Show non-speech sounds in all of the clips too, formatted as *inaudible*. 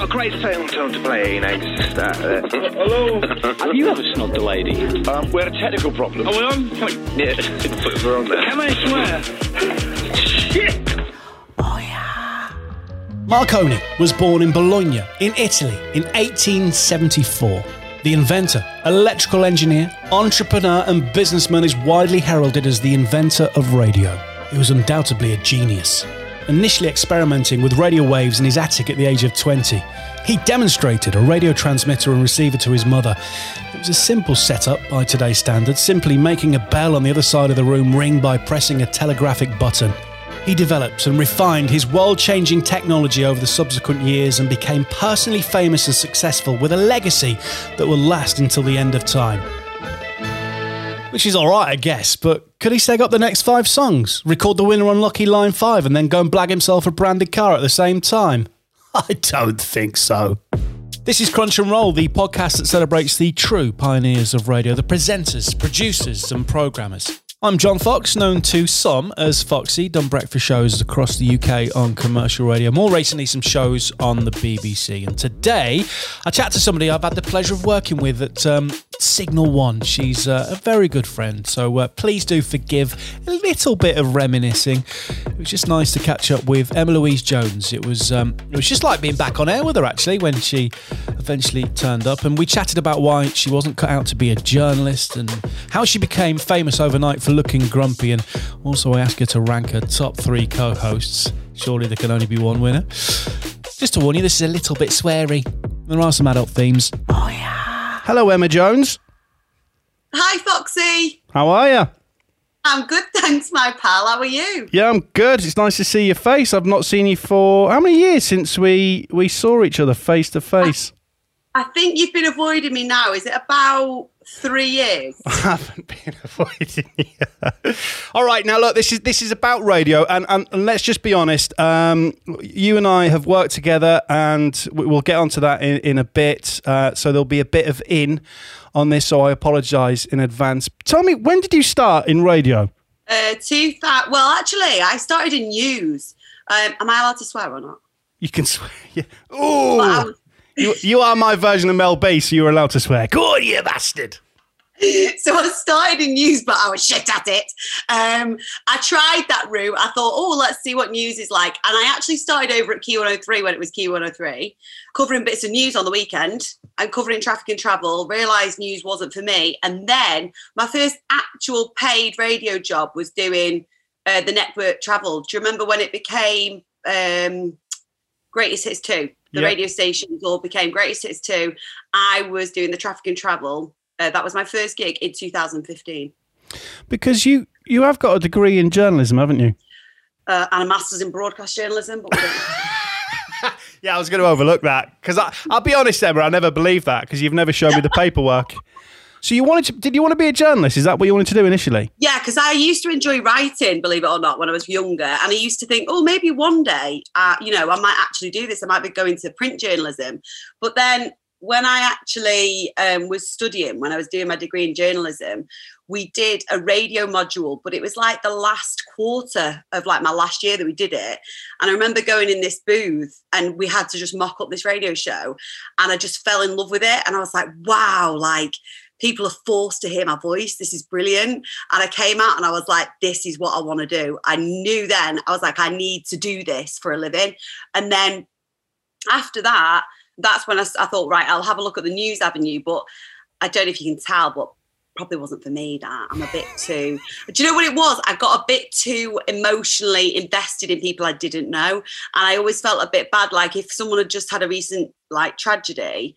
got a great song to play, you know, just, uh, *laughs* Hello? Have you ever snogged a lady? Um, we had a technical problem. Oh, Are we on? Can we, yeah, we're on there. can I swear? Shit! Marconi was born in Bologna, in Italy, in 1874. The inventor, electrical engineer, entrepreneur, and businessman is widely heralded as the inventor of radio. He was undoubtedly a genius. Initially experimenting with radio waves in his attic at the age of 20, he demonstrated a radio transmitter and receiver to his mother. It was a simple setup by today's standards, simply making a bell on the other side of the room ring by pressing a telegraphic button. He developed and refined his world changing technology over the subsequent years and became personally famous and successful with a legacy that will last until the end of time. Which is alright, I guess, but could he seg up the next five songs, record the winner on Lucky Line 5, and then go and blag himself a branded car at the same time? *laughs* I don't think so. This is Crunch and Roll, the podcast that celebrates the true pioneers of radio, the presenters, producers, and programmers. I'm John Fox, known to some as Foxy, done breakfast shows across the UK on commercial radio, more recently, some shows on the BBC. And today, I chat to somebody I've had the pleasure of working with at um, Signal One. She's uh, a very good friend, so uh, please do forgive a little bit of reminiscing. It was just nice to catch up with Emma Louise Jones. It was um, it was just like being back on air with her actually when she eventually turned up, and we chatted about why she wasn't cut out to be a journalist and how she became famous overnight for looking grumpy. And also, I ask her to rank her top three co-hosts. Surely there can only be one winner. Just to warn you, this is a little bit sweary. There are some adult themes. Oh yeah. Hello, Emma Jones. Hi, Foxy. How are you? I'm good, thanks, my pal. How are you? Yeah, I'm good. It's nice to see your face. I've not seen you for how many years since we we saw each other face to face. I think you've been avoiding me now. Is it about three years? *laughs* I haven't been *laughs* avoiding you. All right, now look, this is this is about radio, and, and, and let's just be honest. Um, you and I have worked together, and we- we'll get onto that in, in a bit. Uh, so there'll be a bit of in on this, so I apologise in advance. Tell me, when did you start in radio? Uh, two Well, actually, I started in news. Um, am I allowed to swear or not? You can swear. *laughs* Yeah. But I Ooh, was- you, you are my version of Mel B, so you're allowed to swear. Go on, you bastard. *laughs* so I started in news, but I was shit at it. Um, I tried that route. I thought, oh, let's see what news is like. And I actually started over at Q103 when it was Q103, covering bits of news on the weekend and covering traffic and travel. Realised news wasn't for me. And then my first actual paid radio job was doing uh, the network travel. Do you remember when it became um, Greatest Hits 2? The Yeah. radio stations all became Greatest Hits 2. I was doing the traffic and travel. Uh, that was my first gig in 2015. Because you you have got a degree in journalism, haven't you? Uh, and a master's in broadcast journalism. But we don't- *laughs* Yeah, I was going to overlook that because I'll be honest, Emma, I never believed that because you've never shown me the *laughs* paperwork. So you wanted to? Did you want to be a journalist? Is that what you wanted to do initially? yeah, because I used to enjoy writing, believe it or not, when I was younger. And I used to think, oh, maybe one day, uh, you know, I might actually do this. I might be going to print journalism. But then when I actually um, was studying, when I was doing my degree in journalism, we did a radio module, but it was like the last quarter of like my last year that we did it. And I remember going in this booth and we had to just mock up this radio show. And I just fell in love with it. And I was like, wow, like people are forced to hear my voice. This is brilliant. And I came out and I was like, this is what I want to do. I knew then, I was like, I need to do this for a living. And then after that, that's when I thought, right, I'll have a look at the news avenue. But I don't know if you can tell, but probably wasn't for me that i'm a bit too do you know what it was i got a bit too emotionally invested in people i didn't know and i always felt a bit bad like if someone had just had a recent like tragedy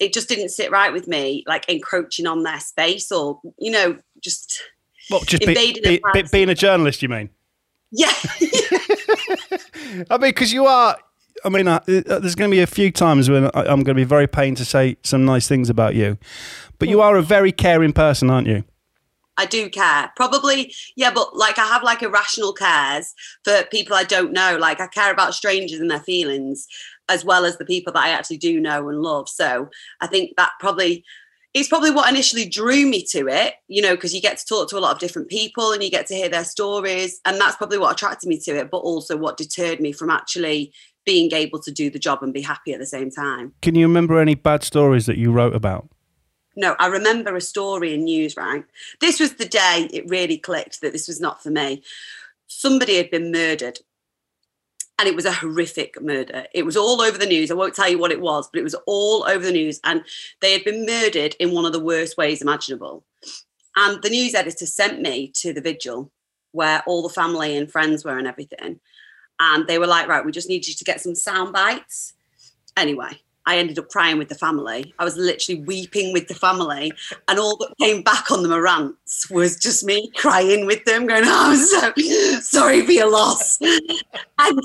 it just didn't sit right with me like encroaching on their space or you know just What, just be, be, a be- privacy. being a journalist? You mean? yeah *laughs* I mean, because you are. I mean, uh, uh, there's going to be a few times when I, I'm going to be very pained to say some nice things about you, but you are a very caring person, aren't you? I do care. Probably, yeah, but like I have like irrational cares for people I don't know. Like I care about strangers and their feelings as well as the people that I actually do know and love. So I think that probably it's probably what initially drew me to it, you know, because you get to talk to a lot of different people and you get to hear their stories. And that's probably what attracted me to it, but also what deterred me from actually being able to do the job and be happy at the same time. Can you remember any bad stories that you wrote about? No, I remember a story in news, right? This was the day it really clicked that this was not for me. Somebody had been murdered. And it was a horrific murder. It was all over the news. I won't tell you what it was, but it was all over the news. And they had been murdered in one of the worst ways imaginable. And the news editor sent me to the vigil where all the family and friends were and everything. And they were like, right, we just need you to get some sound bites. Anyway, I ended up crying with the family. I was literally weeping with the family, and all that came back on the Marantz was just me crying with them, going, oh, "I'm so *laughs* sorry for your loss." and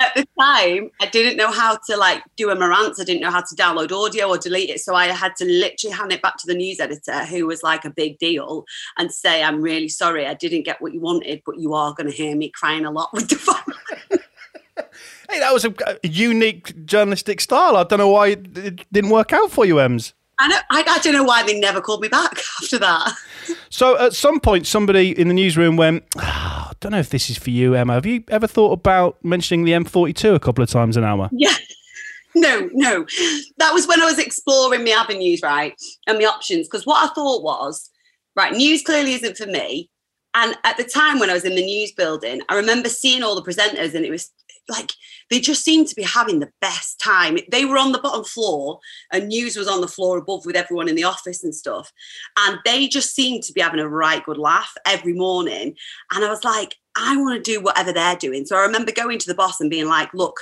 at the time, I didn't know how to like do a Marantz. I didn't know how to download audio or delete it, so I had to literally hand it back to the news editor, who was like a big deal, and say, "I'm really sorry, I didn't get what you wanted, but you are going to hear me crying a lot with the family." Hey, that was a, a unique journalistic style. I don't know why it, it didn't work out for you, Ems. I, know, I, I don't know why they never called me back *laughs* after that. So at some point, somebody in the newsroom went, "Ah, I don't know if this is for you, Emma. Have you ever thought about mentioning the M42 a couple of times an hour? Yeah. *laughs* No, no. That was when I was exploring my avenues, right? And my options. Because what I thought was, right, news clearly isn't for me. And at the time when I was in the news building, I remember seeing all the presenters and it was like they just seemed to be having the best time. They were on the bottom floor and news was on the floor above with everyone in the office and stuff. And they just seemed to be having a right good laugh every morning. And I was like, I want to do whatever they're doing. So I remember going to the boss and being like, look,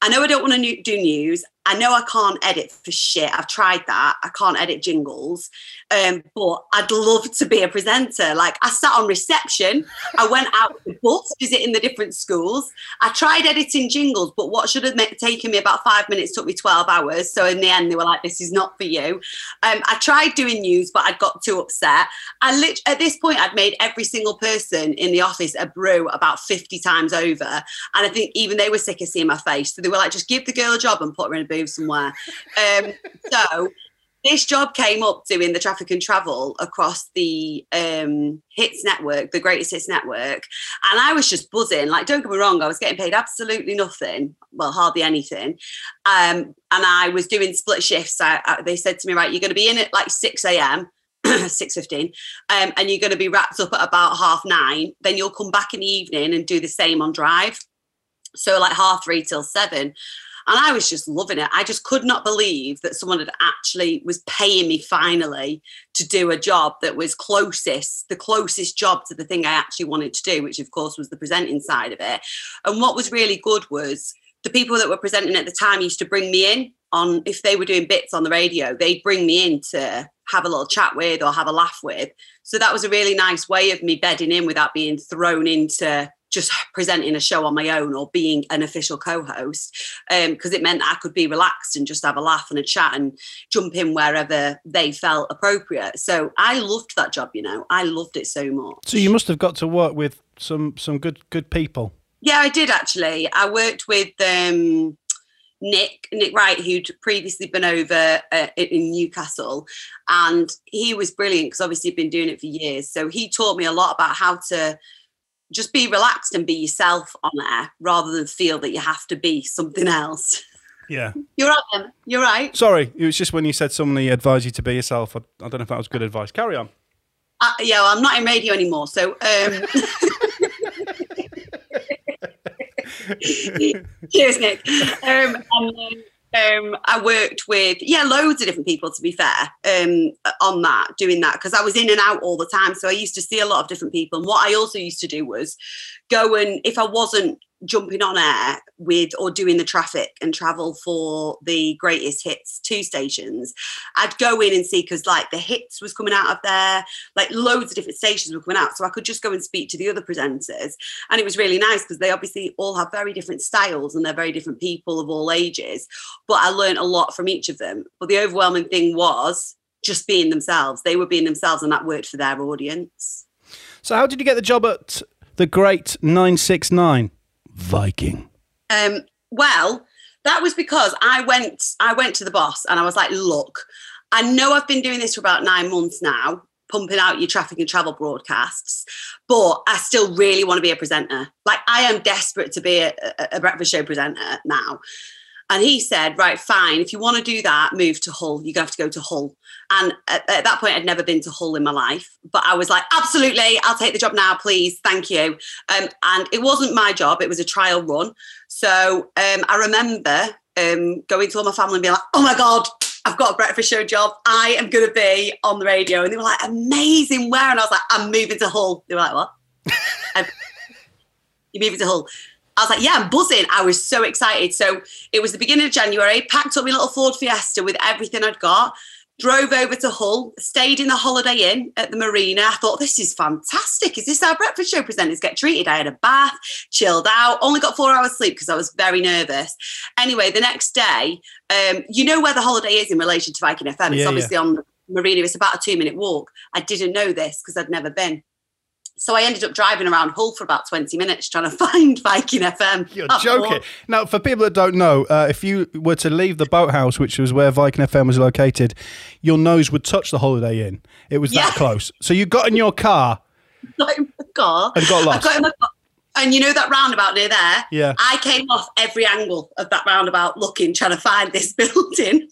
I know I don't want to do news. I know I can't edit for shit. I've tried that. I can't edit jingles. Um, but I'd love to be a presenter. Like I sat on reception. I went out with the bus visiting the different schools. I tried editing jingles, but what should have taken me about five minutes took me 12 hours. So in the end, they were like, this is not for you. Um, I tried doing news, but I'd got too upset. I lit- at this point, I'd made every single person in the office a brew about 50 times over. And I think even they were sick of seeing my face. So they were like, just give the girl a job and put her in a booth somewhere. Um, so this job came up doing the traffic and travel across the um, Hits network, the Greatest Hits network, and I was just buzzing. Like, don't get me wrong, I was getting paid absolutely nothing, well, hardly anything, um, and I was doing split shifts. I, I, they said to me, right, you're going to be in at like six a.m. *clears throat* 6.15 um, and you're going to be wrapped up at about half nine then you'll come back in the evening and do the same on drive so like half three till seven and I was just loving it. I just could not believe that someone had actually was paying me finally to do a job that was closest, the closest job to the thing I actually wanted to do, which of course was the presenting side of it. And what was really good was the people that were presenting at the time used to bring me in on if they were doing bits on the radio, they'd bring me in to have a little chat with or have a laugh with. So that was a really nice way of me bedding in without being thrown into just presenting a show on my own or being an official co-host because um, it meant I could be relaxed and just have a laugh and a chat and jump in wherever they felt appropriate. So I loved that job, you know. I loved it so much. So you must have got to work with some some good good people. Yeah, I did actually. I worked with um, Nick Nick Wright, who'd previously been over uh, in Newcastle, and he was brilliant because obviously he'd been doing it for years. So he taught me a lot about how to just be relaxed and be yourself on air rather than feel that you have to be something else. Yeah. *laughs* You're right, Em. You're right. Sorry, it was just when you said somebody advised you to be yourself. I, I don't know if that was good advice. Carry on. Uh, yeah, well, I'm not in radio anymore, so. Um... *laughs* *laughs* Cheers, Nick. Um, and then, um, I worked with yeah loads of different people to be fair um, on that doing that because I was in and out all the time so I used to see a lot of different people and what I also used to do was go and if I wasn't jumping on air with or doing the traffic and travel for the greatest hits two stations i'd go in and see because like the hits was coming out of there like loads of different stations were coming out so i could just go and speak to the other presenters and it was really nice because they obviously all have very different styles and they're very different people of all ages but i learned a lot from each of them. But the overwhelming thing was just being themselves they were being themselves and that worked for their audience. So how did you get the job at the great 969 Viking? Um, well, that was because I went I went to the boss and I was like, look, I know I've been doing this for about nine months now. pumping out your traffic and travel broadcasts, but I still really want to be a presenter. Like I am desperate to be a, a, breakfast show presenter now. And he said, right, fine. If you want to do that, move to Hull. To have to go to Hull. And at, at, that point, I'd never been to Hull in my life. But I was like, absolutely, I'll take the job now, please. Thank you. Um, and it wasn't my job, it was a trial run. So um, I remember um, going to all my family and being like, oh my God, I've got a breakfast show job. I am going to be on the radio. And they were like, amazing. Where? And I was like, I'm moving to Hull. They were like, what? *laughs* You're moving to Hull. I was like, yeah, I'm buzzing. I was so excited. So it was the beginning of January, packed up my little Ford Fiesta with everything I'd got, drove over to Hull, stayed in the Holiday Inn at the marina. I thought, this is fantastic. Is this how breakfast show presenters get treated? I had a bath, chilled out, only got four hours sleep because I was very nervous. Anyway, the next day, um, you know where the holiday is in relation to Viking FM. It's Yeah, obviously on the marina. It's about a two minute walk. I didn't know this because I'd never been. So I ended up driving around Hull for about 20 minutes trying to *laughs* find Viking FM. You're joking. Now, for people that don't know, uh, if you were to leave the boathouse, which was where Viking FM was located, your nose would touch the Holiday Inn. It was Yeah. that close. So you got in your car *laughs* got in my car. and got I lost. got in my car. And you know that roundabout near there? Yeah. I came off every angle of that roundabout looking, trying to find this *laughs* building.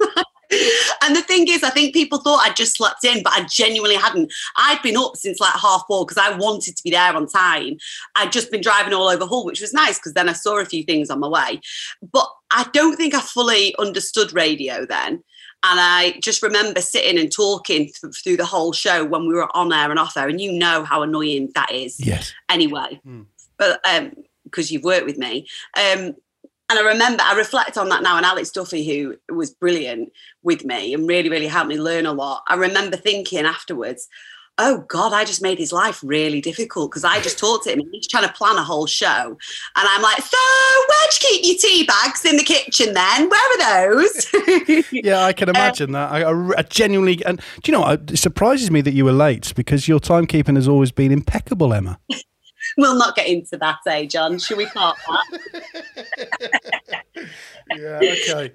And the thing is, I think people thought I'd just slept in, but I genuinely hadn't. I'd been up since like half four because I wanted to be there on time. I'd just been driving all over Hull, which was nice because then I saw a few things on my way. But I don't think I fully understood radio then. And I just remember sitting and talking th- through the whole show when we were on air and off air. And you know how annoying that is yes. anyway, Mm. but um, because you've worked with me. Um, and I remember, I reflect on that now, and Alex Duffy, who was brilliant with me and really, really helped me learn a lot. I remember thinking afterwards, oh God, I just made his life really difficult because I just talked to him and he's trying to plan a whole show. And I'm like, so where'd you keep your tea bags in the kitchen then? Where are those? *laughs* Yeah, I can um, imagine that. I, I, I genuinely, and do you know what? It surprises me that you were late because your timekeeping has always been impeccable, Emma. *laughs* we'll not get into that, eh, John? Should we park that? *laughs* Yeah, okay.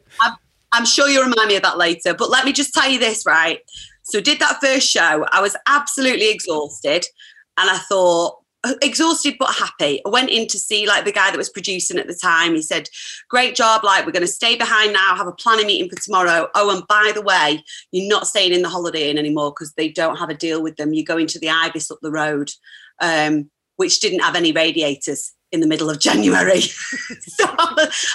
I'm sure you'll remind me of that later. But let me just tell you this, right? So, did that first show. I was absolutely exhausted, and I thought exhausted but happy. I went in to see like the guy that was producing at the time. He said, "Great job! Like we're going to stay behind now. Have a planning meeting for tomorrow. Oh, and by the way, you're not staying in the Holiday Inn anymore because they don't have a deal with them. You're going to the Ibis up the road, um, which didn't have any radiators." In the middle of January. *laughs* so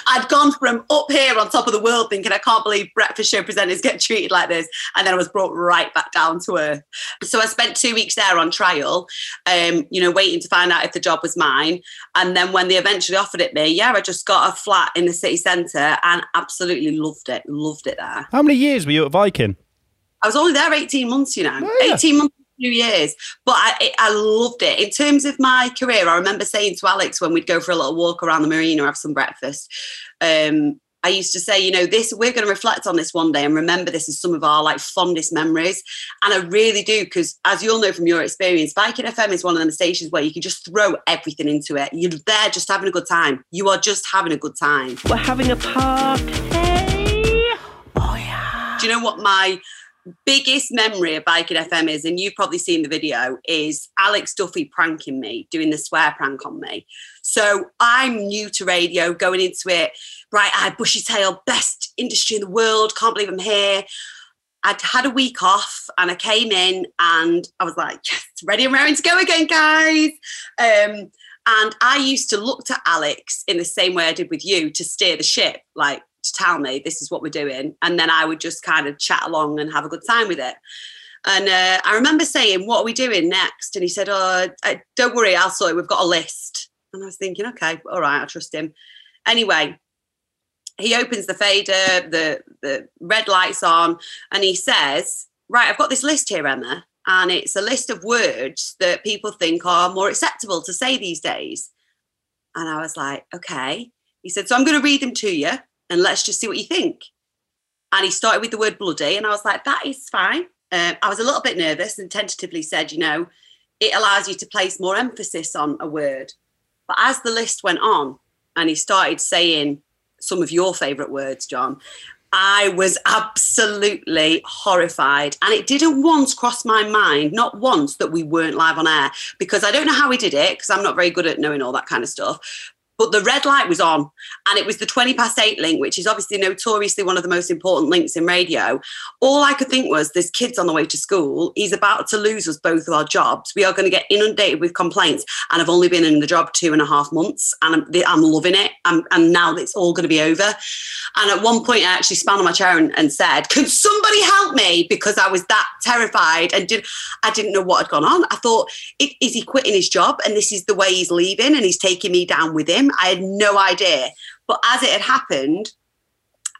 I'd gone from up here on top of the world thinking, I can't believe breakfast show presenters get treated like this. And then I was brought right back down to earth. So I spent two weeks there on trial, um, you know, waiting to find out if the job was mine. And then when they eventually offered it me, yeah, I just got a flat in the city centre and absolutely loved it. Loved it there. How many years were you at Viking? I was only there 18 months, you know, Oh, yeah. 18 months, two years. But I, it, I loved it. In terms of my career, I remember saying to Alex when we'd go for a little walk around the marina, or have some breakfast. Um, I used to say, you know, this we're going to reflect on this one day and remember this as some of our like fondest memories. And I really do because, as you'll know from your experience, Viking FM is one of them stations where you can just throw everything into it. You're there just having a good time. You are just having a good time. We're having a party. Oh yeah. Do you know what my biggest memory of Viking FM is? And you've probably seen the video, is Alex Duffy pranking me, doing the swear prank on me. So I'm new to radio, going into it, bright eyed, bushy tail, best industry in the world, can't believe I'm here. I'd had a week off and I came in and I was like, yes, ready and raring to go again, guys. Um, and I used to look to Alex in the same way I did with you to steer the ship, like to tell me this is what we're doing. And then I would just kind of chat along and have a good time with it. And uh, I remember saying, What are we doing next? And he said, Oh, don't worry, I'll sort it. We've got a list. And I was thinking, Okay, all right, I trust him. Anyway, he opens the fader, the, the red lights on, and he says, Right, I've got this list here, Emma. And it's a list of words that people think are more acceptable to say these days. And I was like, Okay. He said, So I'm going to read them to you and let's just see what you think. And he started with the word bloody, and I was like, that is fine. Um, I was a little bit nervous and tentatively said, you know, it allows you to place more emphasis on a word. But as the list went on and he started saying some of your favourite words, John, I was absolutely horrified. And it didn't once cross my mind, not once, that we weren't live on air because I don't know how we did it because I'm not very good at knowing all that kind of stuff. But the red light was on, and it was the 20 past eight link, which is obviously notoriously one of the most important links in radio. All I could think was there's kids on the way to school. He's about to lose us both of our jobs. We are going to get inundated with complaints. And I've only been in the job two and a half months, and I'm, I'm loving it. I'm, and now it's all going to be over. And at one point, I actually span on my chair and, and said, Could somebody help me? Because I was that terrified and did, I didn't know what had gone on. I thought, Is he quitting his job? And this is the way he's leaving, and he's taking me down with him. I had no idea. But as it had happened,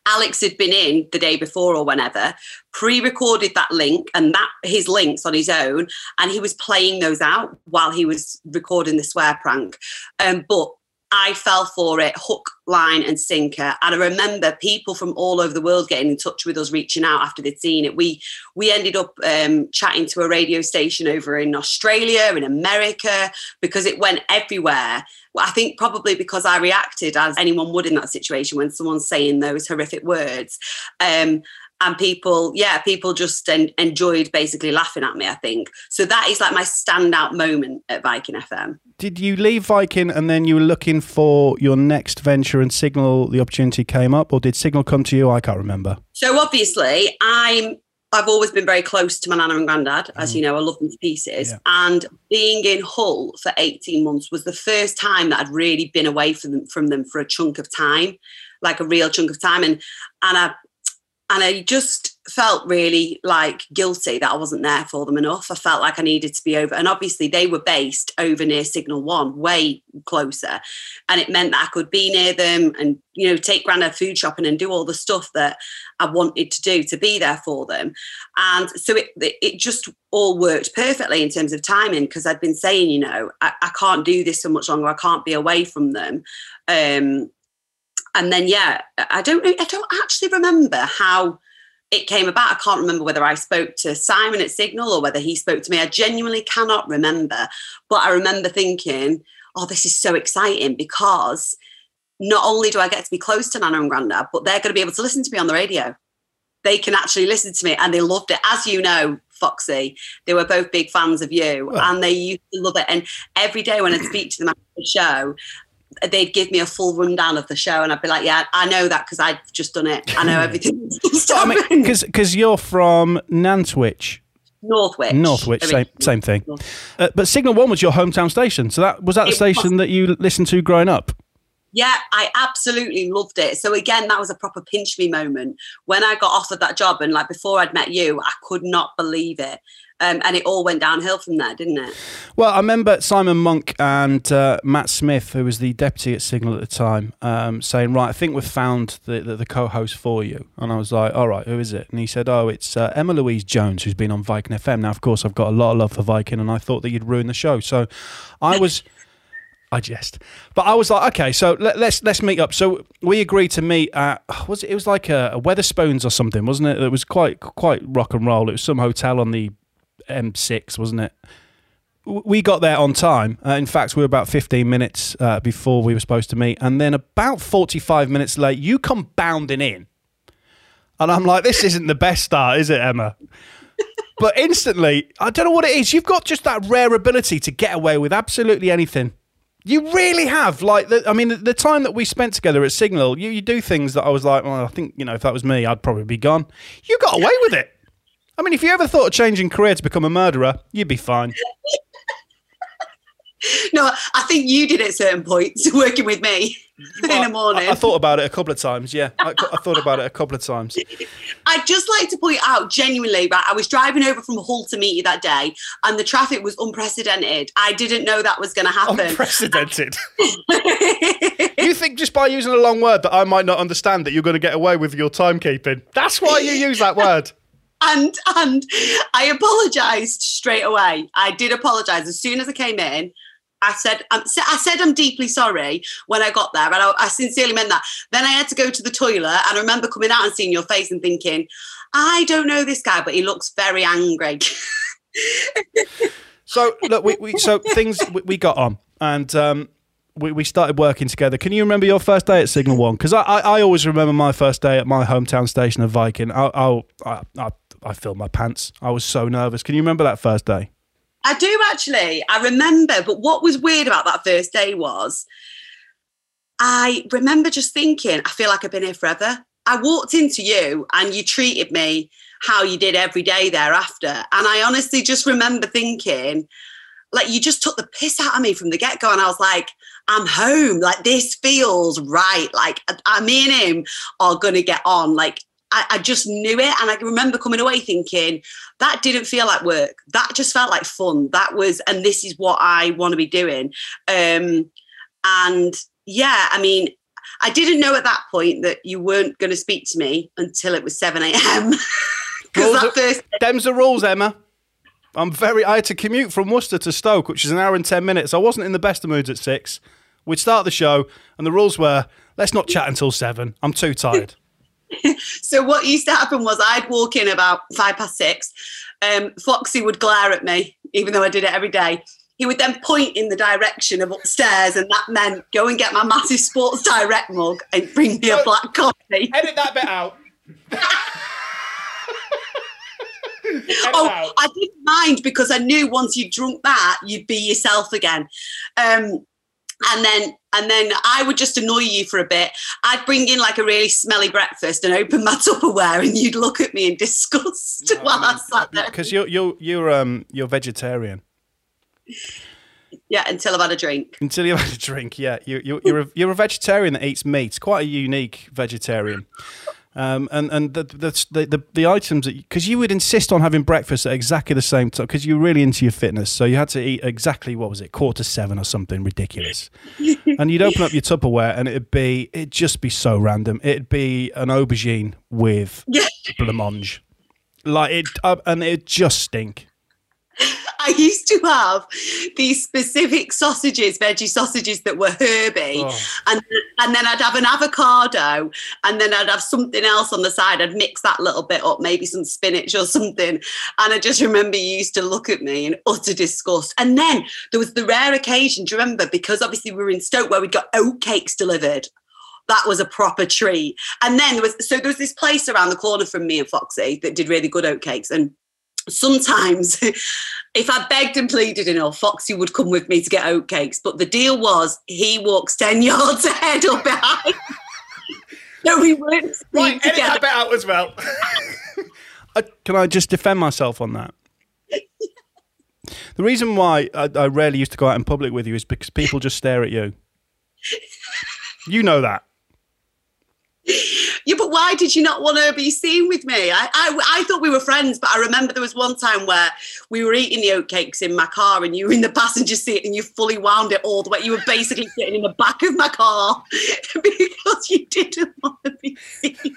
Alex had been in the day before or whenever, pre-recorded that link and that his links on his own, and he was playing those out while he was recording the swear prank. Um, but I fell for it hook, line, and sinker. And I remember people from all over the world getting in touch with us, reaching out after they'd seen it. We we ended up um, chatting to a radio station over in Australia, in America, because it went everywhere. Well, I think probably because I reacted as anyone would in that situation when someone's saying those horrific words. Um, and people yeah people just en- enjoyed basically laughing at me i think so that is like my standout moment at viking fm Did you leave Viking and then you were looking for your next venture and Signal, the opportunity came up, or did Signal come to you? I can't remember. so obviously i'm i've always been very close to my nana and granddad as you mm. know i love them to pieces Yeah. and being in hull for 18 months was the first time that i'd really been away from them from them for a chunk of time like a real chunk of time and and i and I just felt really like guilty that I wasn't there for them enough. I felt like I needed to be over, and obviously they were based over near Signal One, way closer, and it meant that I could be near them and you know take Grandad food shopping and do all the stuff that I wanted to do to be there for them, and so it it just all worked perfectly in terms of timing because I'd been saying you know I, I can't do this so much longer. I can't be away from them. Um, and then yeah i don't know i don't actually remember how it came about. I can't remember whether i spoke to simon at signal or whether he spoke to me. I genuinely cannot remember. But i remember thinking oh this is so exciting because not only do i get to be close to nana and grandad but they're going to be able to listen to me on the radio. They can actually listen to me and they loved it. As you know foxy they were both big fans of you Well. and they used to love it. And every day when i'd speak to them after the show they'd give me a full rundown of the show, and I'd be like, "Yeah, I know that because I've just done it. I know *laughs* everything." I mean, because you're from Nantwich, Northwich, Northwich, same same thing. Uh, but Signal One was your hometown station, so that was that the station that you listened to growing up. Yeah, I absolutely loved it. So again, that was a proper pinch me moment when I got offered that job, and like before I'd met you, I could not believe it. Um, and it all went downhill from there, didn't it? Well, I remember Simon Monk and uh, Matt Smith, who was the deputy at Signal at the time, um, saying, "Right, I think we've found the, the, the co-host for you." And I was like, "All right, who is it?" And he said, "Oh, it's uh, Emma Louise Jones, who's been on Viking FM." Now, of course, I've got a lot of love for Viking, and I thought that you'd ruin the show, so I was. *laughs* I jest, but I was like, okay, so let, let's let's meet up. So we agreed to meet at was it? It was like a, a Wetherspoons or something, wasn't it? It was quite quite rock and roll. It was some hotel on the M6, wasn't it? We got there on time. Uh, in fact, we were about 15 minutes uh, before we were supposed to meet, and then about 45 minutes late, you come bounding in, and I'm like, this isn't the best start, is it, Emma? *laughs* but instantly, I don't know what it is. You've got just that rare ability to get away with absolutely anything. You really have. Like, the, I mean, the, the time that we spent together at Signal, you, you do things that I was like, well, I think, you know, if that was me, I'd probably be gone. You got away with it. I mean, if you ever thought of changing career to become a murderer, you'd be fine. No, I think you did at certain points *laughs* working with me in the morning. I, I thought about it a couple of times. Yeah, I, I thought about it a couple of times. *laughs* I'd just like to point out genuinely, right? I was driving over from Hull to meet you that day, and the traffic was unprecedented. I didn't know that was going to happen. Unprecedented. *laughs* you think just by using a long word that I might not understand that you're going to get away with your timekeeping? That's why you use that word. And and I apologized straight away. I did apologize as soon as I came in. I said, um, I said I'm deeply sorry when I got there, and I, I sincerely meant that. Then I had to go to the toilet, and I remember coming out and seeing your face and thinking, I don't know this guy, but he looks very angry. *laughs* So look, we, we so things we, we got on, and um, we, we started working together. Can you remember your first day at Signal One? Because I, I, I always remember my first day at my hometown station of Viking. I, I, I, I, I filled my pants. I was so nervous. Can you remember that first day? I do actually. I remember, but what was weird about that first day was I remember just thinking, I feel like I've been here forever. I walked into you and you treated me how you did every day thereafter. And I honestly just remember thinking, like, you just took the piss out of me from the get go. And I was like, I'm home. Like, this feels right. Like, I, me and him are going to get on. Like, I, I, just knew it. And I remember coming away thinking, that didn't feel like work. That just felt like fun. That was, and this is what I want to be doing. Um, and yeah, I mean, I didn't know at that point that you weren't going to speak to me until it was 7 a.m. Because *laughs* that. Them's the rules, Emma. I'm very. I had to commute from Worcester to Stoke, which is an hour and 10 minutes. I wasn't in the best of moods at six. We'd start the show, and the rules were let's not chat until seven. I'm too tired. *laughs* so what used to happen was I'd walk in about five past six. Um, Foxy would glare at me, even though I did it every day. He would then point in the direction of upstairs, and that meant go and get my massive Sports Direct mug and bring me a black coffee. Edit that bit out. *laughs* oh, out. I didn't mind because I knew once you drunk that, you'd be yourself again. Um, and then and then I would just annoy you for a bit. I'd bring in like a really smelly breakfast and open my *laughs* Tupperware, and you'd look at me in disgust no, while I, mean, I sat there. Because you're you're you're um you're vegetarian. Yeah, until I've had a drink. Until you've had a drink, yeah. You, you, you're, a, you're a vegetarian that eats meat. Quite a unique vegetarian. Um, and and the the the, the items that because you would insist on having breakfast at exactly the same time because you're really into your fitness, so you had to eat exactly what was it quarter seven or something ridiculous, *laughs* and you'd open up your Tupperware and it'd be it'd just be so random. It'd be an aubergine with blancmange, like it, uh, and it'd just stink. *laughs* I used to have these specific sausages, veggie sausages that were herby, oh. and and then I'd have an avocado, and then I'd have something else on the side. I'd mix that little bit up, maybe some spinach or something. And I just remember you used to look at me in utter disgust. And then there was the rare occasion, do you remember? Because obviously we were in Stoke where we got oatcakes delivered that was a proper treat. And then there was so there was this place around the corner from me and Foxy that did really good oatcakes. And sometimes *laughs* if I begged and pleaded enough, Foxy would come with me to get oatcakes. But the deal was he walks 10 *laughs* yards ahead or behind. no, we weren't right, edit that bit out as well. *laughs* Uh, can I just defend myself on that? the reason why I, I rarely used to go out in public with you is because people just stare at you. You know that yeah, but why did you not want to be seen with me? I, I, I thought we were friends, but I remember there was one time where we were eating the oatcakes in my car and you were in the passenger seat and you fully wound it all the way. You were basically *laughs* sitting in the back of my car *laughs* because you didn't want to be seen.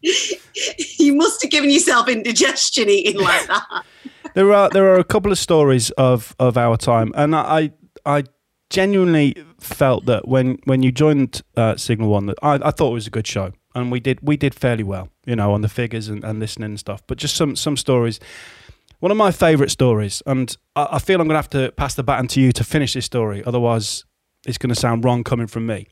*laughs* you must have given yourself indigestion eating like that. there are there are a couple of stories of of our time, and I I genuinely felt that when when you joined uh, Signal One, that I, I thought it was a good show, and we did we did fairly well, you know, on the figures and, and listening and stuff. But just some some stories. One of my favourite stories, and I, I feel I'm going to have to pass the baton to you to finish this story. Otherwise, it's going to sound wrong coming from me.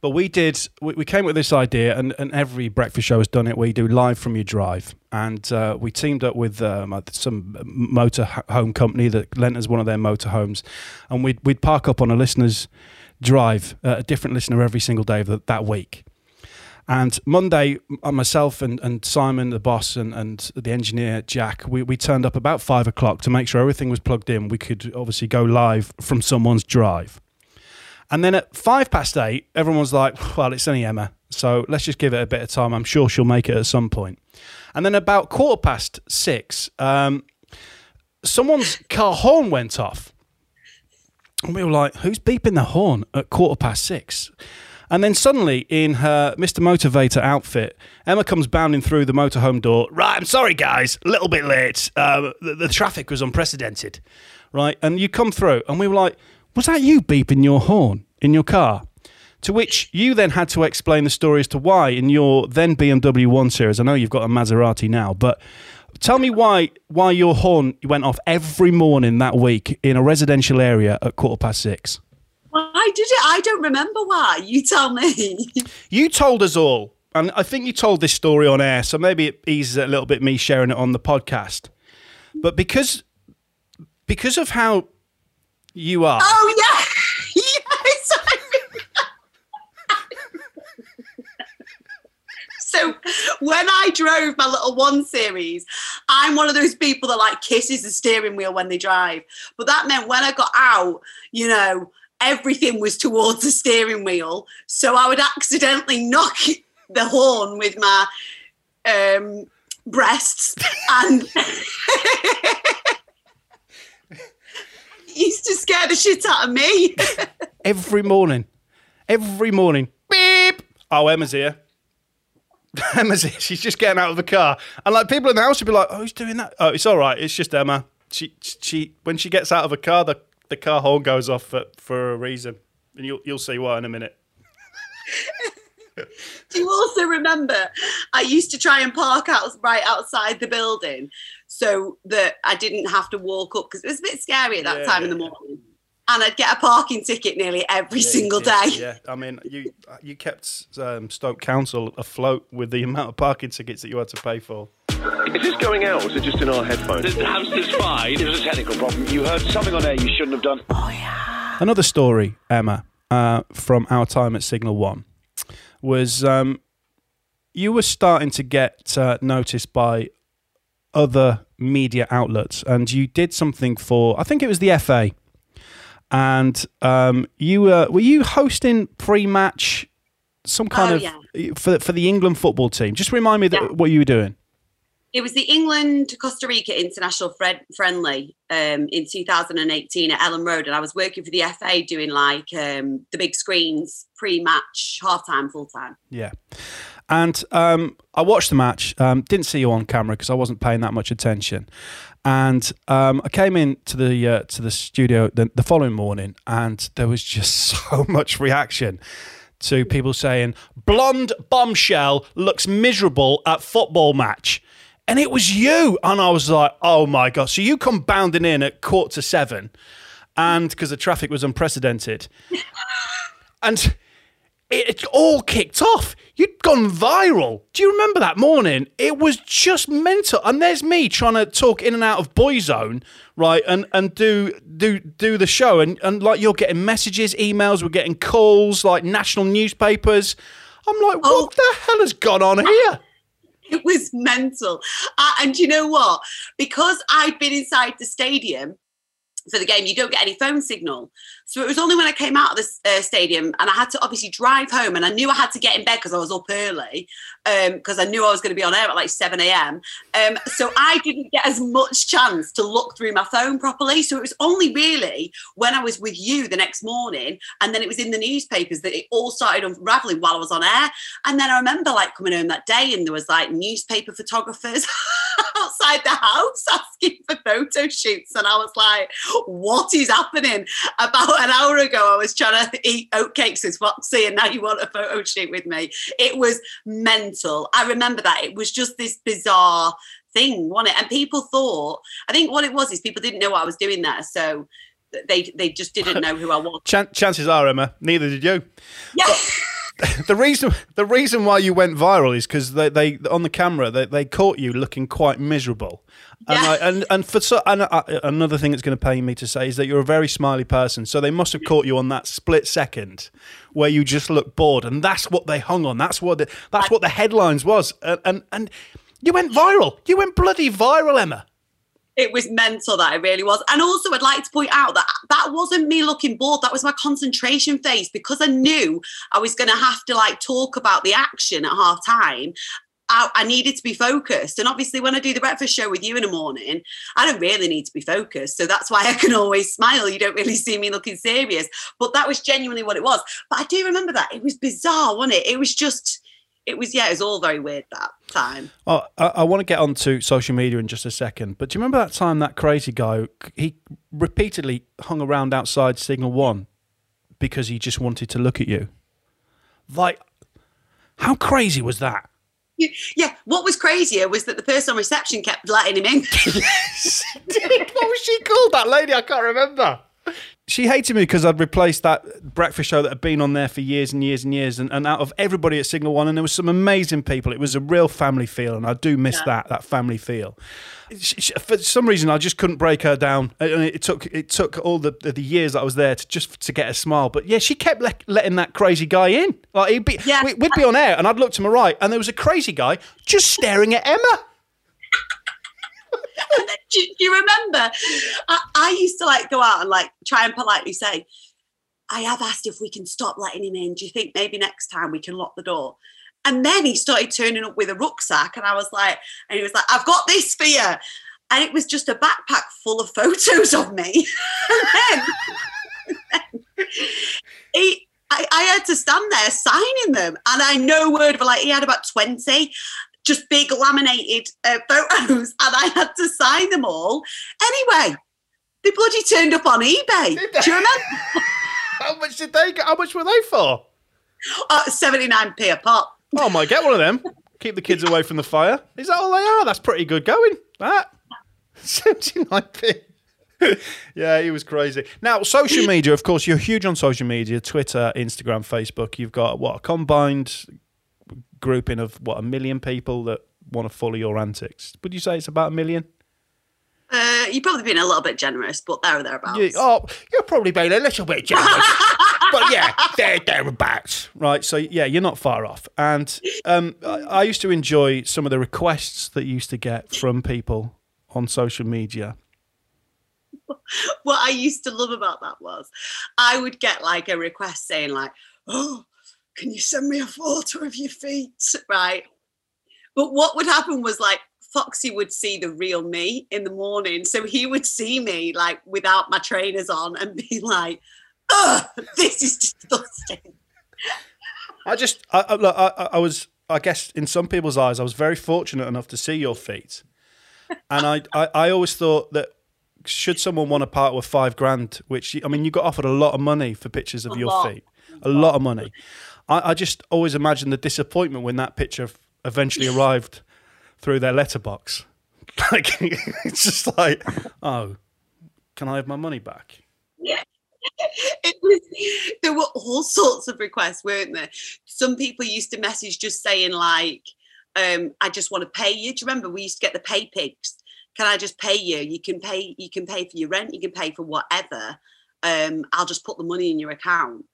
But we did, we, we came with this idea, and, and every breakfast show has done it. We do live from your drive. And uh, we teamed up with um, some motor home company that lent us one of their motor homes. And we'd, we'd park up on a listener's drive, uh, a different listener every single day of the, that week. And Monday, uh, myself and, and Simon, the boss, and, and the engineer, Jack, we, we turned up about five o'clock to make sure everything was plugged in. We could obviously go live from someone's drive. And then at five past eight, everyone was like, well, it's only Emma. So let's just give it a bit of time. I'm sure she'll make it at some point. And then about quarter past six, um, someone's car horn went off. And we were like, who's beeping the horn at quarter past six? And then suddenly, in her Mr. Motivator outfit, Emma comes bounding through the motorhome door. Right, I'm sorry, guys, a little bit late. Uh, the, the traffic was unprecedented. Right, and you come through, and we were like, was that you beeping your horn in your car? To which you then had to explain the story as to why in your then BMW 1 Series, I know you've got a Maserati now, but Tell me why why your horn went off every morning that week in a residential area at quarter past six. Why did it? I don't remember why. You tell me. *laughs* You told us all, and I think you told this story on air, so maybe it eases it a little bit me sharing it on the podcast. But because because of how you are, oh yeah. *laughs* yes. *laughs* So when I drove my little one series, I'm one of those people that like kisses the steering wheel when they drive. But that meant when I got out, you know, everything was towards the steering wheel. So I would accidentally knock the horn with my um, breasts and *laughs* used to scare the shit out of me. *laughs* every morning, every morning, beep. Oh, Emma's here. *laughs* Emma's here. She's just getting out of the car, and like people in the house would be like, "Oh, who's doing that?" Oh, it's all right. It's just Emma. She she when she gets out of a car, the the car horn goes off for, for a reason, and you'll you'll see why in a minute. *laughs* Do you also remember I used to try and park out right outside the building so that I didn't have to walk up because it was a bit scary at that Yeah, time in the morning. And I'd get a parking ticket nearly every single yeah, day. Yeah, I mean, you you kept um, Stoke Council afloat with the amount of parking tickets that you had to pay for. Is this going out or is it just in our headphones? The hamster's fine. It was a technical problem. You heard something on air you shouldn't have done. Oh, yeah. Another story, Emma, uh, from our time at Signal One, was um, you were starting to get uh, noticed by other media outlets, and you did something for I think it was the FA, and um, you were were you hosting pre-match some kind Oh, of yeah. for for the England football team? Just remind me that, Yeah. what you were doing. It was the England Costa Rica International Fred- Friendly um, in 2018 at Elland Road, and I was working for the FA doing like um, the big screens, pre-match, half-time, full-time. Yeah. And um, I watched the match. Um, didn't see you on camera because I wasn't paying that much attention. And um, I came in to the uh, to the studio the, the following morning, and there was just *laughs* so much reaction to people saying blonde bombshell looks miserable at football match. And it was you. And I was like, oh my God. So you come bounding in at quarter to seven, and because the traffic was unprecedented. *laughs* and it, all kicked off. You'd gone viral. Do you remember that morning? It was just mental. And there's me trying to talk in and out of Boyzone, right, and and do do do the show, and and like you're getting messages, emails, we're getting calls, like national newspapers. I'm like, Oh. what the hell has gone on here? It was mental. Uh, and you know what? Because I'd been inside the stadium for the game, you don't get any phone signal. So it was only when I came out of the uh, stadium and I had to obviously drive home and I knew I had to get in bed because I was up early because I knew I was going to be on air at like 7 a.m. Um, so I didn't get as much chance to look through my phone properly. So it was only really when I was with you the next morning and then it was in the newspapers that it all started unraveling while I was on air. And then I remember like coming home that day and there was like newspaper photographers *laughs* *laughs* outside the house asking for photo shoots. And I was like, what is happening? About an hour ago, I was trying to eat oatcakes with Foxy and now you want a photo shoot with me. It was mental. I remember that. It was just this bizarre thing, wasn't it? And people thought, I think what it was is people didn't know what I was doing there. So they they just didn't *laughs* know who I was. Chan- chances are, Emma, neither did you. Yeah. *laughs* *laughs* the reason the reason why you went viral is because they, they on the camera they, they caught you looking quite miserable. And Yeah. I, and and for so and uh, another thing that's going to pain me to say is that you're a very smiley person so they must have caught you on that split second where you just look bored and that's what they hung on. That's what the, that's what the headlines was. And, and and you went viral. You went bloody viral Emma it was mental that it really was. And also i'd like to point out that that wasn't me looking bored. That was my concentration phase. Because i knew i was going to have to like talk about the action at half time I, I needed to be focused. And obviously when i do the breakfast show with you in the morning i don't really need to be focused. So that's why i can always smile. You don't really see me looking serious. But that was genuinely what it was. But i do remember that. It was bizarre wasn't it? It was just it was yeah it was all very weird that time Oh, I, I want to get onto social media in just a second, but do you remember that time that crazy guy? He repeatedly hung around outside Signal One because he just wanted to look at you. Like, how crazy was that? Yeah, what was crazier was that the person on reception kept letting him in. *laughs* *laughs* what was she called? That lady? I can't remember. She hated me because I'd replaced that breakfast show that had been on there for years and years and years, and, and out of everybody at Signal One, and there was some amazing people. It was a real family feel, and I do miss Yeah. that that family feel. She- she- for some reason, I just couldn't break her down. And It took it took all the the years that I was there to just to get a smile. But yeah, she kept le- letting that crazy guy in. Like he'd be, Yeah. we- we'd be on air, and I'd look to my right, and there was a crazy guy just staring at Emma. Then, *laughs* do, do you remember? I, I used to like go out and like try and politely say, I have asked if we can stop letting him in. Do you think maybe next time we can lock the door? And then he started turning up with a rucksack, and I was like, and he was like, I've got this for you. And it was just a backpack full of photos of me. *laughs* and then, he, I, I had to stand there signing them, and I know word of like he had about twenty, just big laminated uh, photos, and I had to sign them all. Anyway, they bloody turned up on eBay. Do you remember? *laughs* How much did they get? How much were they for? Oh, 79p a pop. Oh, I might get one of them. Keep the kids away from the fire. Is that all they are? That's pretty good going. That *laughs* 79p. yeah, he was crazy. Now, social media, of course, you're huge on social media Twitter, Instagram, Facebook. You've got what a combined grouping of what a million people that want to follow your antics. Would you say it's about a million? Uh, you've probably been a little bit generous, but there or thereabouts. You, oh, you're probably being a little bit generous. *laughs* but yeah, they're thereabouts. Right, so yeah, you're not far off. And um, I, I used to enjoy some of the requests that you used to get from people on social media. *laughs* what I used to love about that was I would get like a request saying like, "Oh, can you send me a photo of your feet?" Right. But what would happen was like Foxy would see the real me in the morning, so he would see me like without my trainers on and be like, "Oh, this is disgusting." I just, I, I, look, I, I was, I guess, in some people's eyes, I was very fortunate enough to see your feet, and I, I, I always thought that should someone want to part with five grand, which I mean, you got offered a lot of money for pictures of A your lot. feet, a lot of money. I, I just always imagine the disappointment when that picture eventually *laughs* arrived through their letterbox. *laughs* Like it's just like, oh, can I have my money back? Yeah. *laughs* it was there were all sorts of requests, weren't there? Some people used to message just saying like, um, "I just want to pay you." Do you remember we used to get the pay pigs? Can I just pay you? You can pay. You can pay for your rent. You can pay for whatever. Um, I'll just put the money in your account.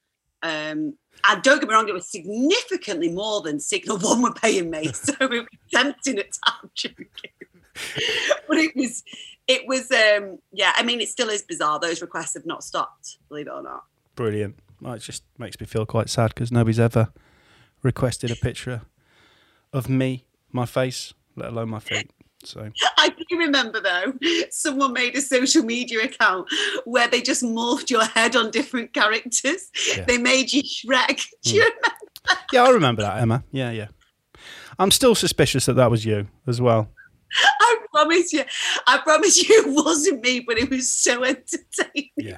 Um, and don't get me wrong, it was significantly more than Signal One were paying me, *laughs* so it was tempting at times. *laughs* but it was it was um yeah i mean it still is bizarre those requests have not stopped believe it or not Brilliant. Well, it just makes me feel quite sad because nobody's ever requested a picture of me, my face, let alone my feet. So *laughs* i do remember though someone made a social media account where they just morphed your head on different characters Yeah. they made you shrek *laughs* do you remember yeah, I remember that, Emma. Yeah, yeah. I'm still suspicious that that was you as well. i promise you i promise you it wasn't me but it was so entertaining Yeah.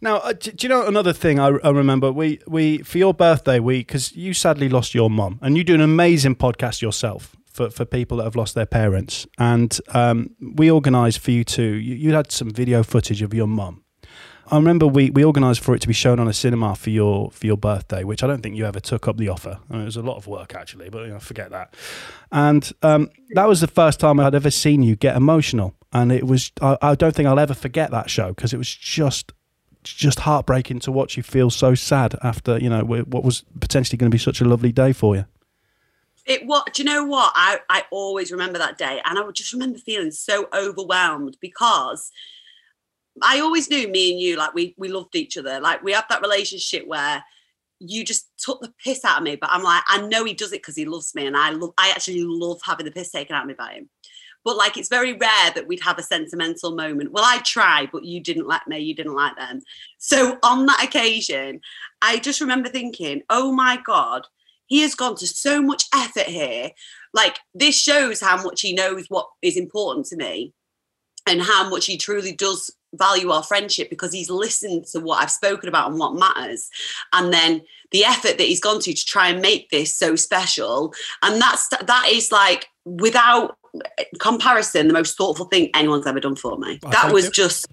Now, uh, do, do you know another thing I, I remember? We we for your birthday week because you sadly lost your mum, and you do an amazing podcast yourself for, for people that have lost their parents, and um, we organised for you to. You, you had some video footage of your mum. I remember we, we organised for it to be shown on a cinema for your for your birthday, which I don't think you ever took up the offer. I mean, it was a lot of work actually, but you know, forget that. And um, that was the first time I'd ever seen you get emotional, and it was I, I don't think I'll ever forget that show because it was just just heartbreaking to watch you feel so sad after you know what was potentially going to be such a lovely day for you. It what do you know what? I, I always remember that day and i would just remember feeling so overwhelmed because i always knew me and you like we we loved each other. Like we had that relationship where you just took the piss out of me but i'm like i know he does it because he loves me and i love i actually love having the piss taken out of me by him. But like it's very rare that we'd have a sentimental moment. Well i try but you didn't let me you didn't like them. So on that occasion i just remember thinking oh my god he has gone to so much effort here. Like this shows how much he knows what is important to me and how much he truly does value our friendship because he's listened to what I've spoken about and what matters. And then the effort that he's gone to to try and make this so special. And that's that is like without comparison, the most thoughtful thing anyone's ever done for me. That was you. just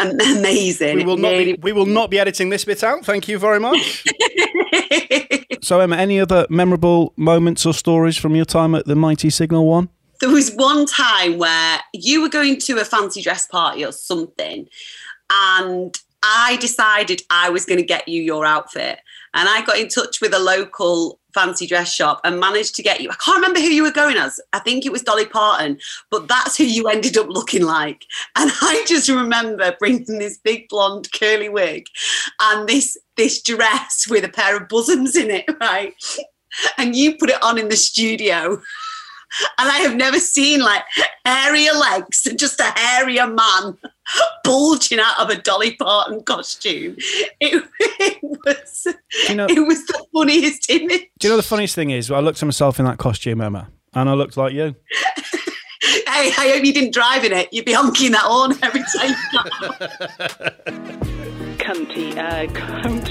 amazing. We will not be, we will not be editing this bit out. Thank you very much. *laughs* so Emma, any other memorable moments or stories from your time at the Mighty Signal One? there was one time where you were going to a fancy dress party or something and i decided i was going to get you your outfit and i got in touch with a local fancy dress shop and managed to get you i can't remember who you were going as. I think it was dolly parton but that's who you ended up looking like. And *laughs* i just remember bringing this big blonde curly wig and this this dress with a pair of bosoms in it *laughs* right? And you put it on in the studio. *laughs* And I have never seen like hairier legs and just a hairier man *laughs* bulging out of a Dolly Parton costume. It, it was You know, it was the funniest image. do you know the funniest thing is? I looked at myself in that costume, Emma, and I looked like you. *laughs* Hey, I hope you didn't drive in it. You'd be honking that horn every time. you got- *laughs* Cunty, uh, cunt,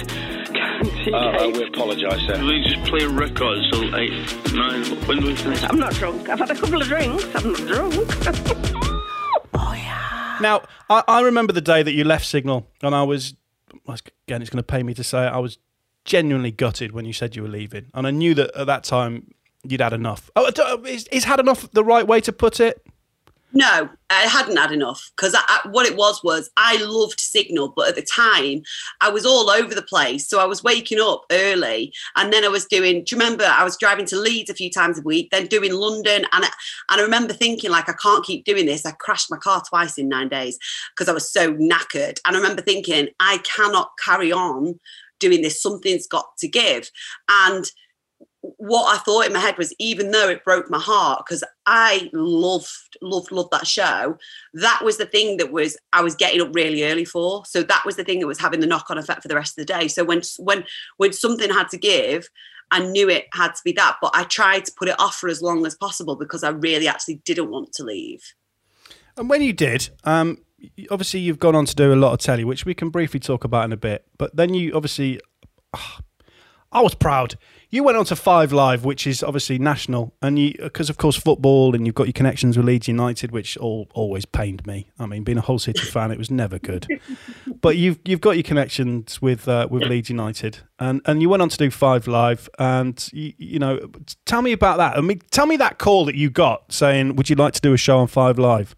cunty Uh, uh, we apologise, sir. We just play a record till eight, nine. When do we finish? I'm not drunk. I've had a couple of drinks. I'm not drunk. Now, I, I remember the day that you left Signal, and I was, again, it's going to pay me to say it, I was genuinely gutted when you said you were leaving. And I knew that at that time you'd had enough. Oh, uh, is, is had enough the right way to put it? No, I hadn't had enough because what it was was I loved Signal, but at the time I was all over the place. So I was waking up early, and then I was doing. Do you remember? I was driving to Leeds a few times a week, then doing London, and I, and I remember thinking like I can't keep doing this. I crashed my car twice in nine days because I was so knackered, and I remember thinking I cannot carry on doing this. Something's got to give, and what I thought in my head was, even though it broke my heart, because I loved, loved, loved that show, that was the thing that was I was getting up really early for. So that was the thing that was having the knock-on effect for the rest of the day. So when when when something had to give, I knew it had to be that. But I tried to put it off for as long as possible because I really actually didn't want to leave. And when you did, um, obviously you've gone on to do a lot of telly, which we can briefly talk about in a bit. But then you obviously, ah, I was proud. You went on to Five Live, which is obviously national, and you because of course football, and you've got your connections with Leeds United, which all always pained me. I mean, being a Hull City *laughs* fan, it was never good. but you've you've got your connections with uh, with Leeds United, and and you went on to do Five Live, and you, you know, tell me about that. I mean, tell me that call that you got saying, "Would you like to do a show on Five Live?"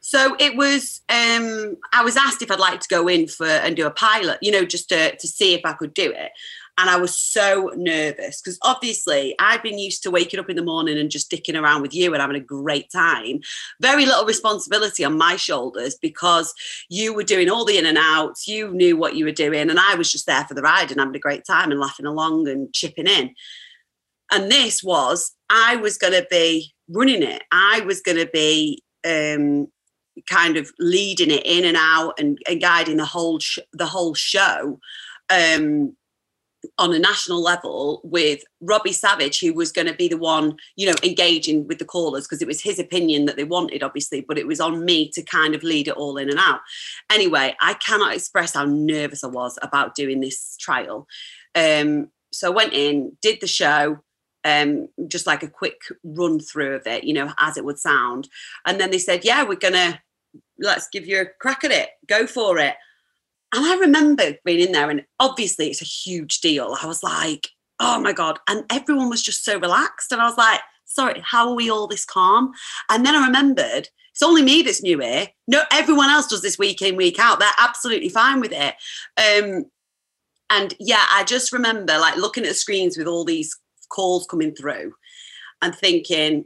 So it was. Um, I was asked if I'd like to go in for and do a pilot, you know, just to to see if I could do it. And I was so nervous because obviously I've been used to waking up in the morning and just dicking around with you and having a great time. Very little responsibility on my shoulders because you were doing all the in and outs, you knew what you were doing, and I was just there for the ride and having a great time and laughing along and chipping in. And this was, I was going to be running it. I was going to be um, kind of leading it in and out and, and guiding the whole sh- the whole show um, on a national level with Robbie Savage, who was going to be the one, you know, engaging with the callers because it was his opinion that they wanted, obviously, but it was on me to kind of lead it all in and out. Anyway, I cannot express how nervous I was about doing this trial. Um, so I went in, did the show, um, just like a quick run through of it, you know, as it would sound. And then they said, Yeah, we're gonna let's give you a crack at it, go for it. And I remember being in there, and obviously it's a huge deal. I was like, oh my God. And everyone was just so relaxed. And I was like, sorry, how are we all this calm? And then I remembered it's only me that's new here. No, everyone else does this week in, week out. They're absolutely fine with it. Um, and yeah, I just remember like looking at the screens with all these calls coming through and thinking,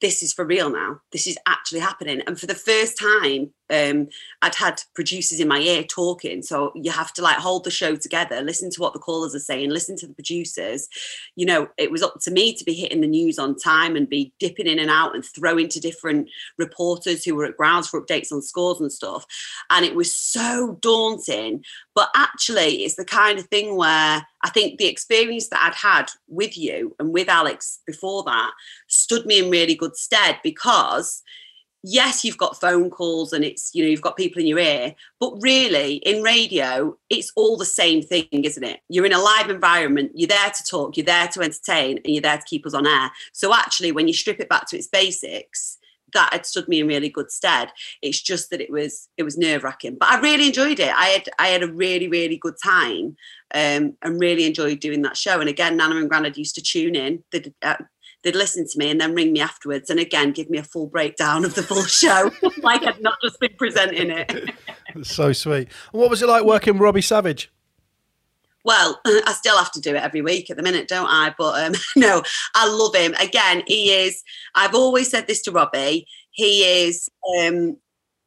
this is for real now. This is actually happening. And for the first time, um, I'd had producers in my ear talking. So you have to like hold the show together, listen to what the callers are saying, listen to the producers. You know, it was up to me to be hitting the news on time and be dipping in and out and throwing to different reporters who were at grounds for updates on scores and stuff. And it was so daunting. But actually, it's the kind of thing where I think the experience that I'd had with you and with Alex before that stood me in really good stead because yes, you've got phone calls and it's, you know, you've got people in your ear, but really in radio, it's all the same thing, isn't it? You're in a live environment, you're there to talk, you're there to entertain, and you're there to keep us on air. So actually, when you strip it back to its basics, that had stood me in really good stead. It's just that it was it was nerve wracking, but I really enjoyed it. I had I had a really really good time, um, and really enjoyed doing that show. And again, Nana and Grandad used to tune in. They'd, uh, they'd listen to me and then ring me afterwards, and again give me a full breakdown of the full show, *laughs* like I'd not just been presenting it. That's so sweet. And what was it like working with Robbie Savage? Well, *laughs* I still have to do it every week at the minute, don't I? But um, *laughs* no, I love him. Again, he is, I've always said this to Robbie, he is um,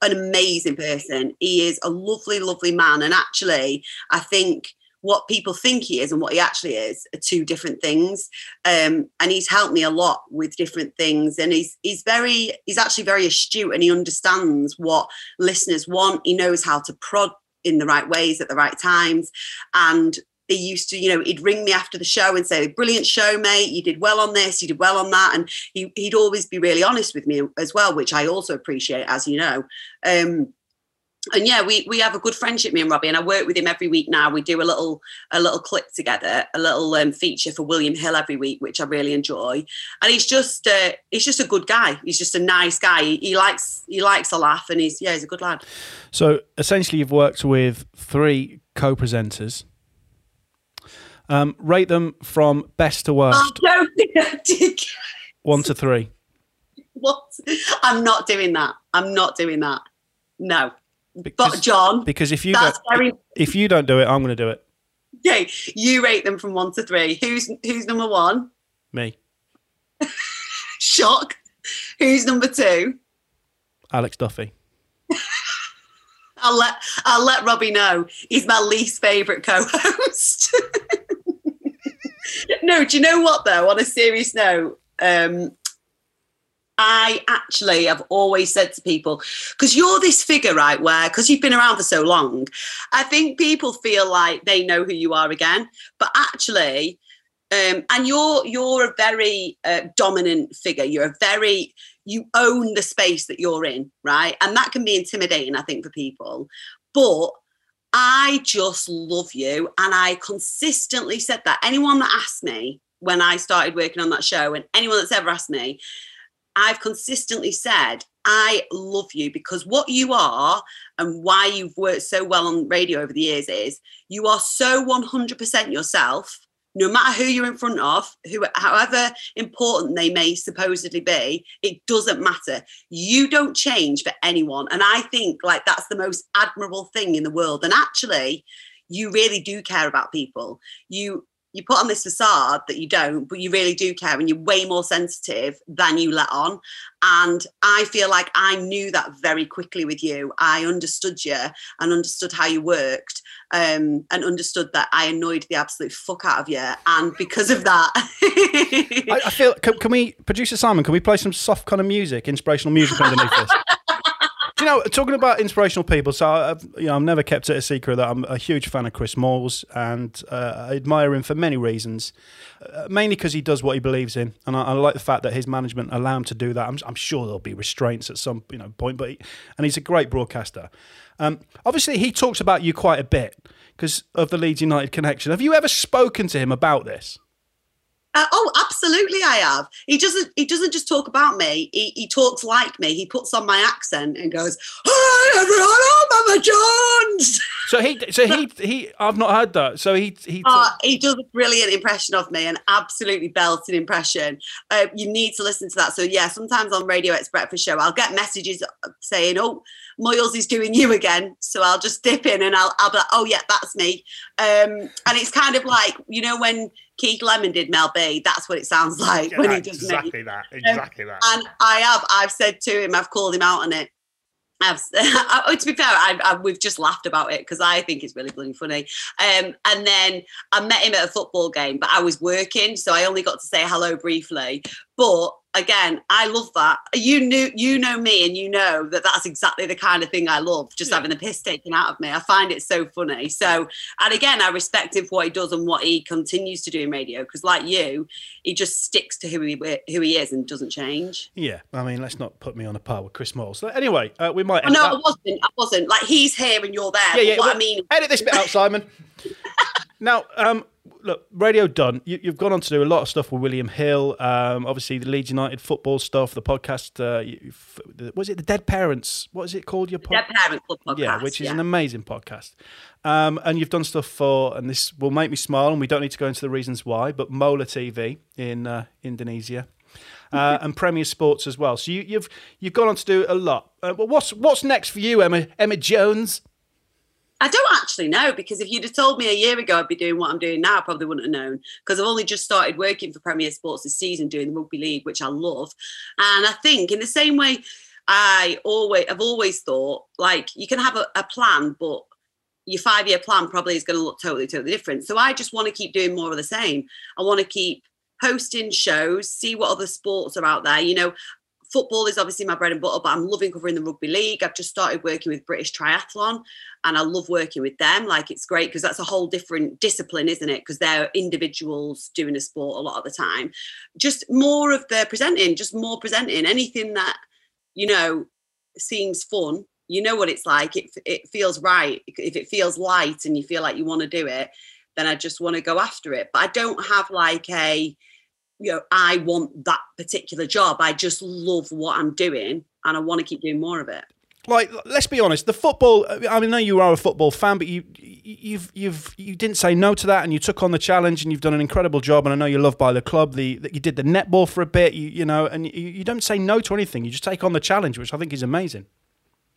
an amazing person. He is a lovely, lovely man. And actually, I think what people think he is and what he actually is are two different things. Um, and he's helped me a lot with different things. And he's he's very he's actually very astute and he understands what listeners want. He knows how to prod in the right ways at the right times. And he used to, you know, he'd ring me after the show and say, "Brilliant show, mate! You did well on this, you did well on that," and he, would always be really honest with me as well, which I also appreciate, as you know. Um, and yeah, we we have a good friendship, me and Robbie, and I work with him every week now. We do a little a little clip together, a little um, feature for William Hill every week, which I really enjoy. And he's just uh, he's just a good guy. He's just a nice guy. He, he likes he likes a laugh, and he's yeah, he's a good lad. So essentially, you've worked with three co-presenters. Um, rate them from best to worst. *laughs* I don't think I did. One to three. What? I'm not doing that. I'm not doing that. No. Because, but John, because if you don't, very... if you don't do it, I'm going to do it. Okay, you rate them from one to three. Who's who's number one? Me. *laughs* Shock. Who's number two? Alex Duffy. I'll let I'll let Robbie know. He's my least favourite co-host. *laughs* no, do you know what though? On a serious note, um, I actually have always said to people, because you're this figure, right, where because you've been around for so long, I think people feel like they know who you are again. But actually, um, and you're you're a very uh, dominant figure. You're a very you own the space that you're in, right? And that can be intimidating, I think, for people. But I just love you. And I consistently said that. Anyone that asked me when I started working on that show, and anyone that's ever asked me, I've consistently said, I love you because what you are and why you've worked so well on radio over the years is you are so 100% yourself. No matter who you're in front of, who, however important they may supposedly be, it doesn't matter. You don't change for anyone. And I think like that's the most admirable thing in the world. And actually, you really do care about people. You you put on this facade that you don't, but you really do care and you're way more sensitive than you let on. And I feel like I knew that very quickly with you. I understood you and understood how you worked um, and understood that I annoyed the absolute fuck out of you. And because of that, I, I, feel, can, can we, producer Simon, can we play some soft kind of music, inspirational music underneath this? *laughs* You know, talking about inspirational people, so I've, you know, I've never kept it a secret that I'm a huge fan of Chris Moyles, and uh, I admire him for many reasons. Uh, mainly because he does what he believes in, and I, I, like the fact that his management allow him to do that. I'm, I'm sure there'll be restraints at some you know point, but he, and he's a great broadcaster. Um, obviously, he talks about you quite a bit because of the Leeds United connection. Have you ever spoken to him about this? Uh, oh, absolutely, I have. He doesn't. He doesn't just talk about me. He, he talks like me. He puts on my accent and goes, "Hi, everyone, I'm Mama Jones." So he, so he, *laughs* he. I've not heard that. So he, he. Uh, he does a brilliant impression of me, an absolutely belting impression. Uh, you need to listen to that. So yeah, sometimes on Radio X Breakfast Show, I'll get messages saying, "Oh, Moyles is doing you again." So I'll just dip in and I'll, I'll be like, "Oh yeah, that's me." Um, and it's kind of like you know when Keith Lemon did Mel B. That's what it sounds *laughs* like yeah, when he does exactly me. that. Um, exactly um, that. And I have, I've said to him, I've called him out on it. I've, *laughs* oh, to be fair, I, I, we've just laughed about it because I think it's really bloody funny. Um, and then I met him at a football game, but I was working, so I only got to say hello briefly. But again, I love that. You knew, you know me, and you know that that's exactly the kind of thing I love. Just having the piss taken out of me. I find it so funny. So, and again, I respect him for what he does and what he continues to do in radio. Because, like you, he just sticks to who he who he is and doesn't change. Yeah, I mean, let's not put me on a par with Chris Moyles. So anyway, uh, we might. Oh, no, I wasn't. I wasn't. Like he's here and you're there. Yeah, yeah. What well, I mean, edit this bit out, *laughs* Simon. now, um, look, radio done. You, you've gone on to do a lot of stuff with William Hill. Um, obviously, the Leeds United football stuff, the podcast. Uh, was it the Dead Parents? What is it called? Your Dead Parent Club podcast. yeah, which is yeah. an amazing podcast. Um, and you've done stuff for, and this will make me smile, and we don't need to go into the reasons why, but Mola TV in uh, Indonesia. Uh, and Premier Sports as well. So you, you've you've gone on to do a lot. Uh, what's what's next for you, Emma Emma Jones? I don't actually know because if you'd have told me a year ago I'd be doing what I'm doing now, I probably wouldn't have known because I've only just started working for Premier Sports this season doing the rugby league, which I love. And I think in the same way I always I've always thought like you can have a, a plan, but your five year plan probably is going to look totally, totally different. So I just want to keep doing more of the same. I want to keep hosting shows, see what other sports are out there. You know, football is obviously my bread and butter, but I'm loving covering the rugby league. I've just started working with British Triathlon and I love working with them. Like it's great because that's a whole different discipline, isn't it? Because they're individuals doing a sport a lot of the time. Just more of the presenting, just more presenting. Anything that, you know, seems fun. You know what it's like. It, it feels right. If it feels light and you feel like you want to do it, then I just want to go after it. But I don't have like a, you know, I want that particular job. I just love what I'm doing and I want to keep doing more of it. Like, let's be honest. The football. Uh, I mean, I know you are a football fan, but you, you've, you've, you didn't say no to that, and you took on the challenge, and you've done an incredible job. And I know you're loved by the club. The that you did the netball for a bit, you, you know, and you, you don't say no to anything. You just take on the challenge, which I think is amazing.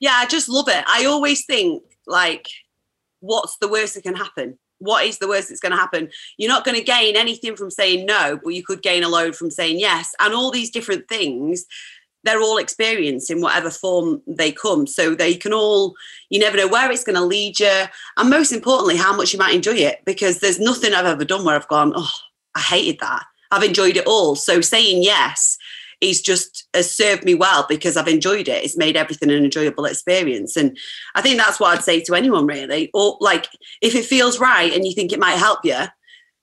Yeah, I just love it. I always think like, what's the worst that can happen? What is the worst that's going to happen? You're not going to gain anything from saying no, but you could gain a load from saying yes. And all these different things, they're all experienced in whatever form they come. So they can all, you never know where it's going to lead you. And most importantly, how much you might enjoy it, because there's nothing I've ever done where I've gone, oh, I hated that. I've enjoyed it all. So saying yes is just has served me well because I've enjoyed it. It's made everything an enjoyable experience. And I think that's what I'd say to anyone really. Or like if it feels right and you think it might help you,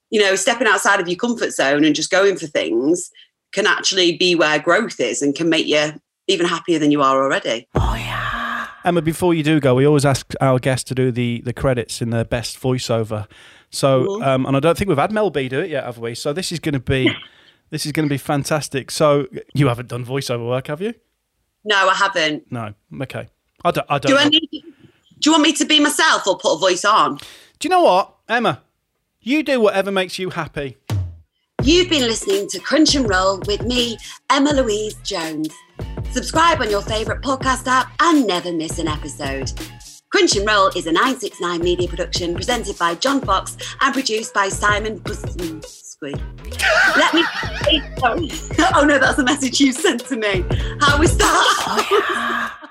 you know, stepping outside of your comfort zone and just going for things can actually be where growth is and can make you even happier than you are already. Oh yeah. Emma, before you do go, we always ask our guests to do the, the credits in their best voiceover. So, um, and I don't think we've had Mel B do it yet, have we? So this is going to be *laughs* this is going to be fantastic. So you haven't done voiceover work, have you? No, I haven't. No. Okay. I don't. I don't. Do I need do you want me to be myself or put a voice on? Do you know what, Emma? You do whatever makes you happy. You've been listening to Crunch and Roll with me, Emma Louise Jones. Subscribe on your favourite podcast app and never miss an episode. Crunch and Roll is a 969 media production presented by John Fox and produced by Simon Busby. Let me. oh no, that's the message you sent to me. How was that? *laughs*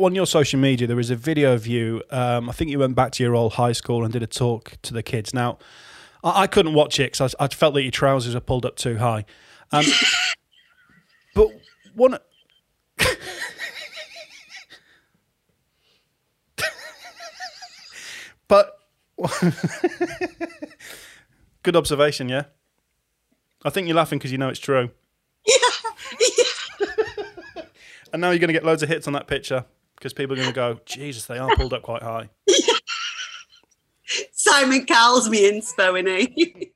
On your social media, there is a video of you. Um, I think you went back to your old high school and did a talk to the kids. Now, I, I couldn't watch it because I, I felt that your trousers are pulled up too high. Um, *laughs* but one. *laughs* but good observation, yeah. I think you're laughing because you know it's true. *laughs* And now you're going to get loads of hits on that picture because people are going to go, Jesus, they are pulled up quite high. *laughs* Simon Cowell's me inspo, innit? *laughs*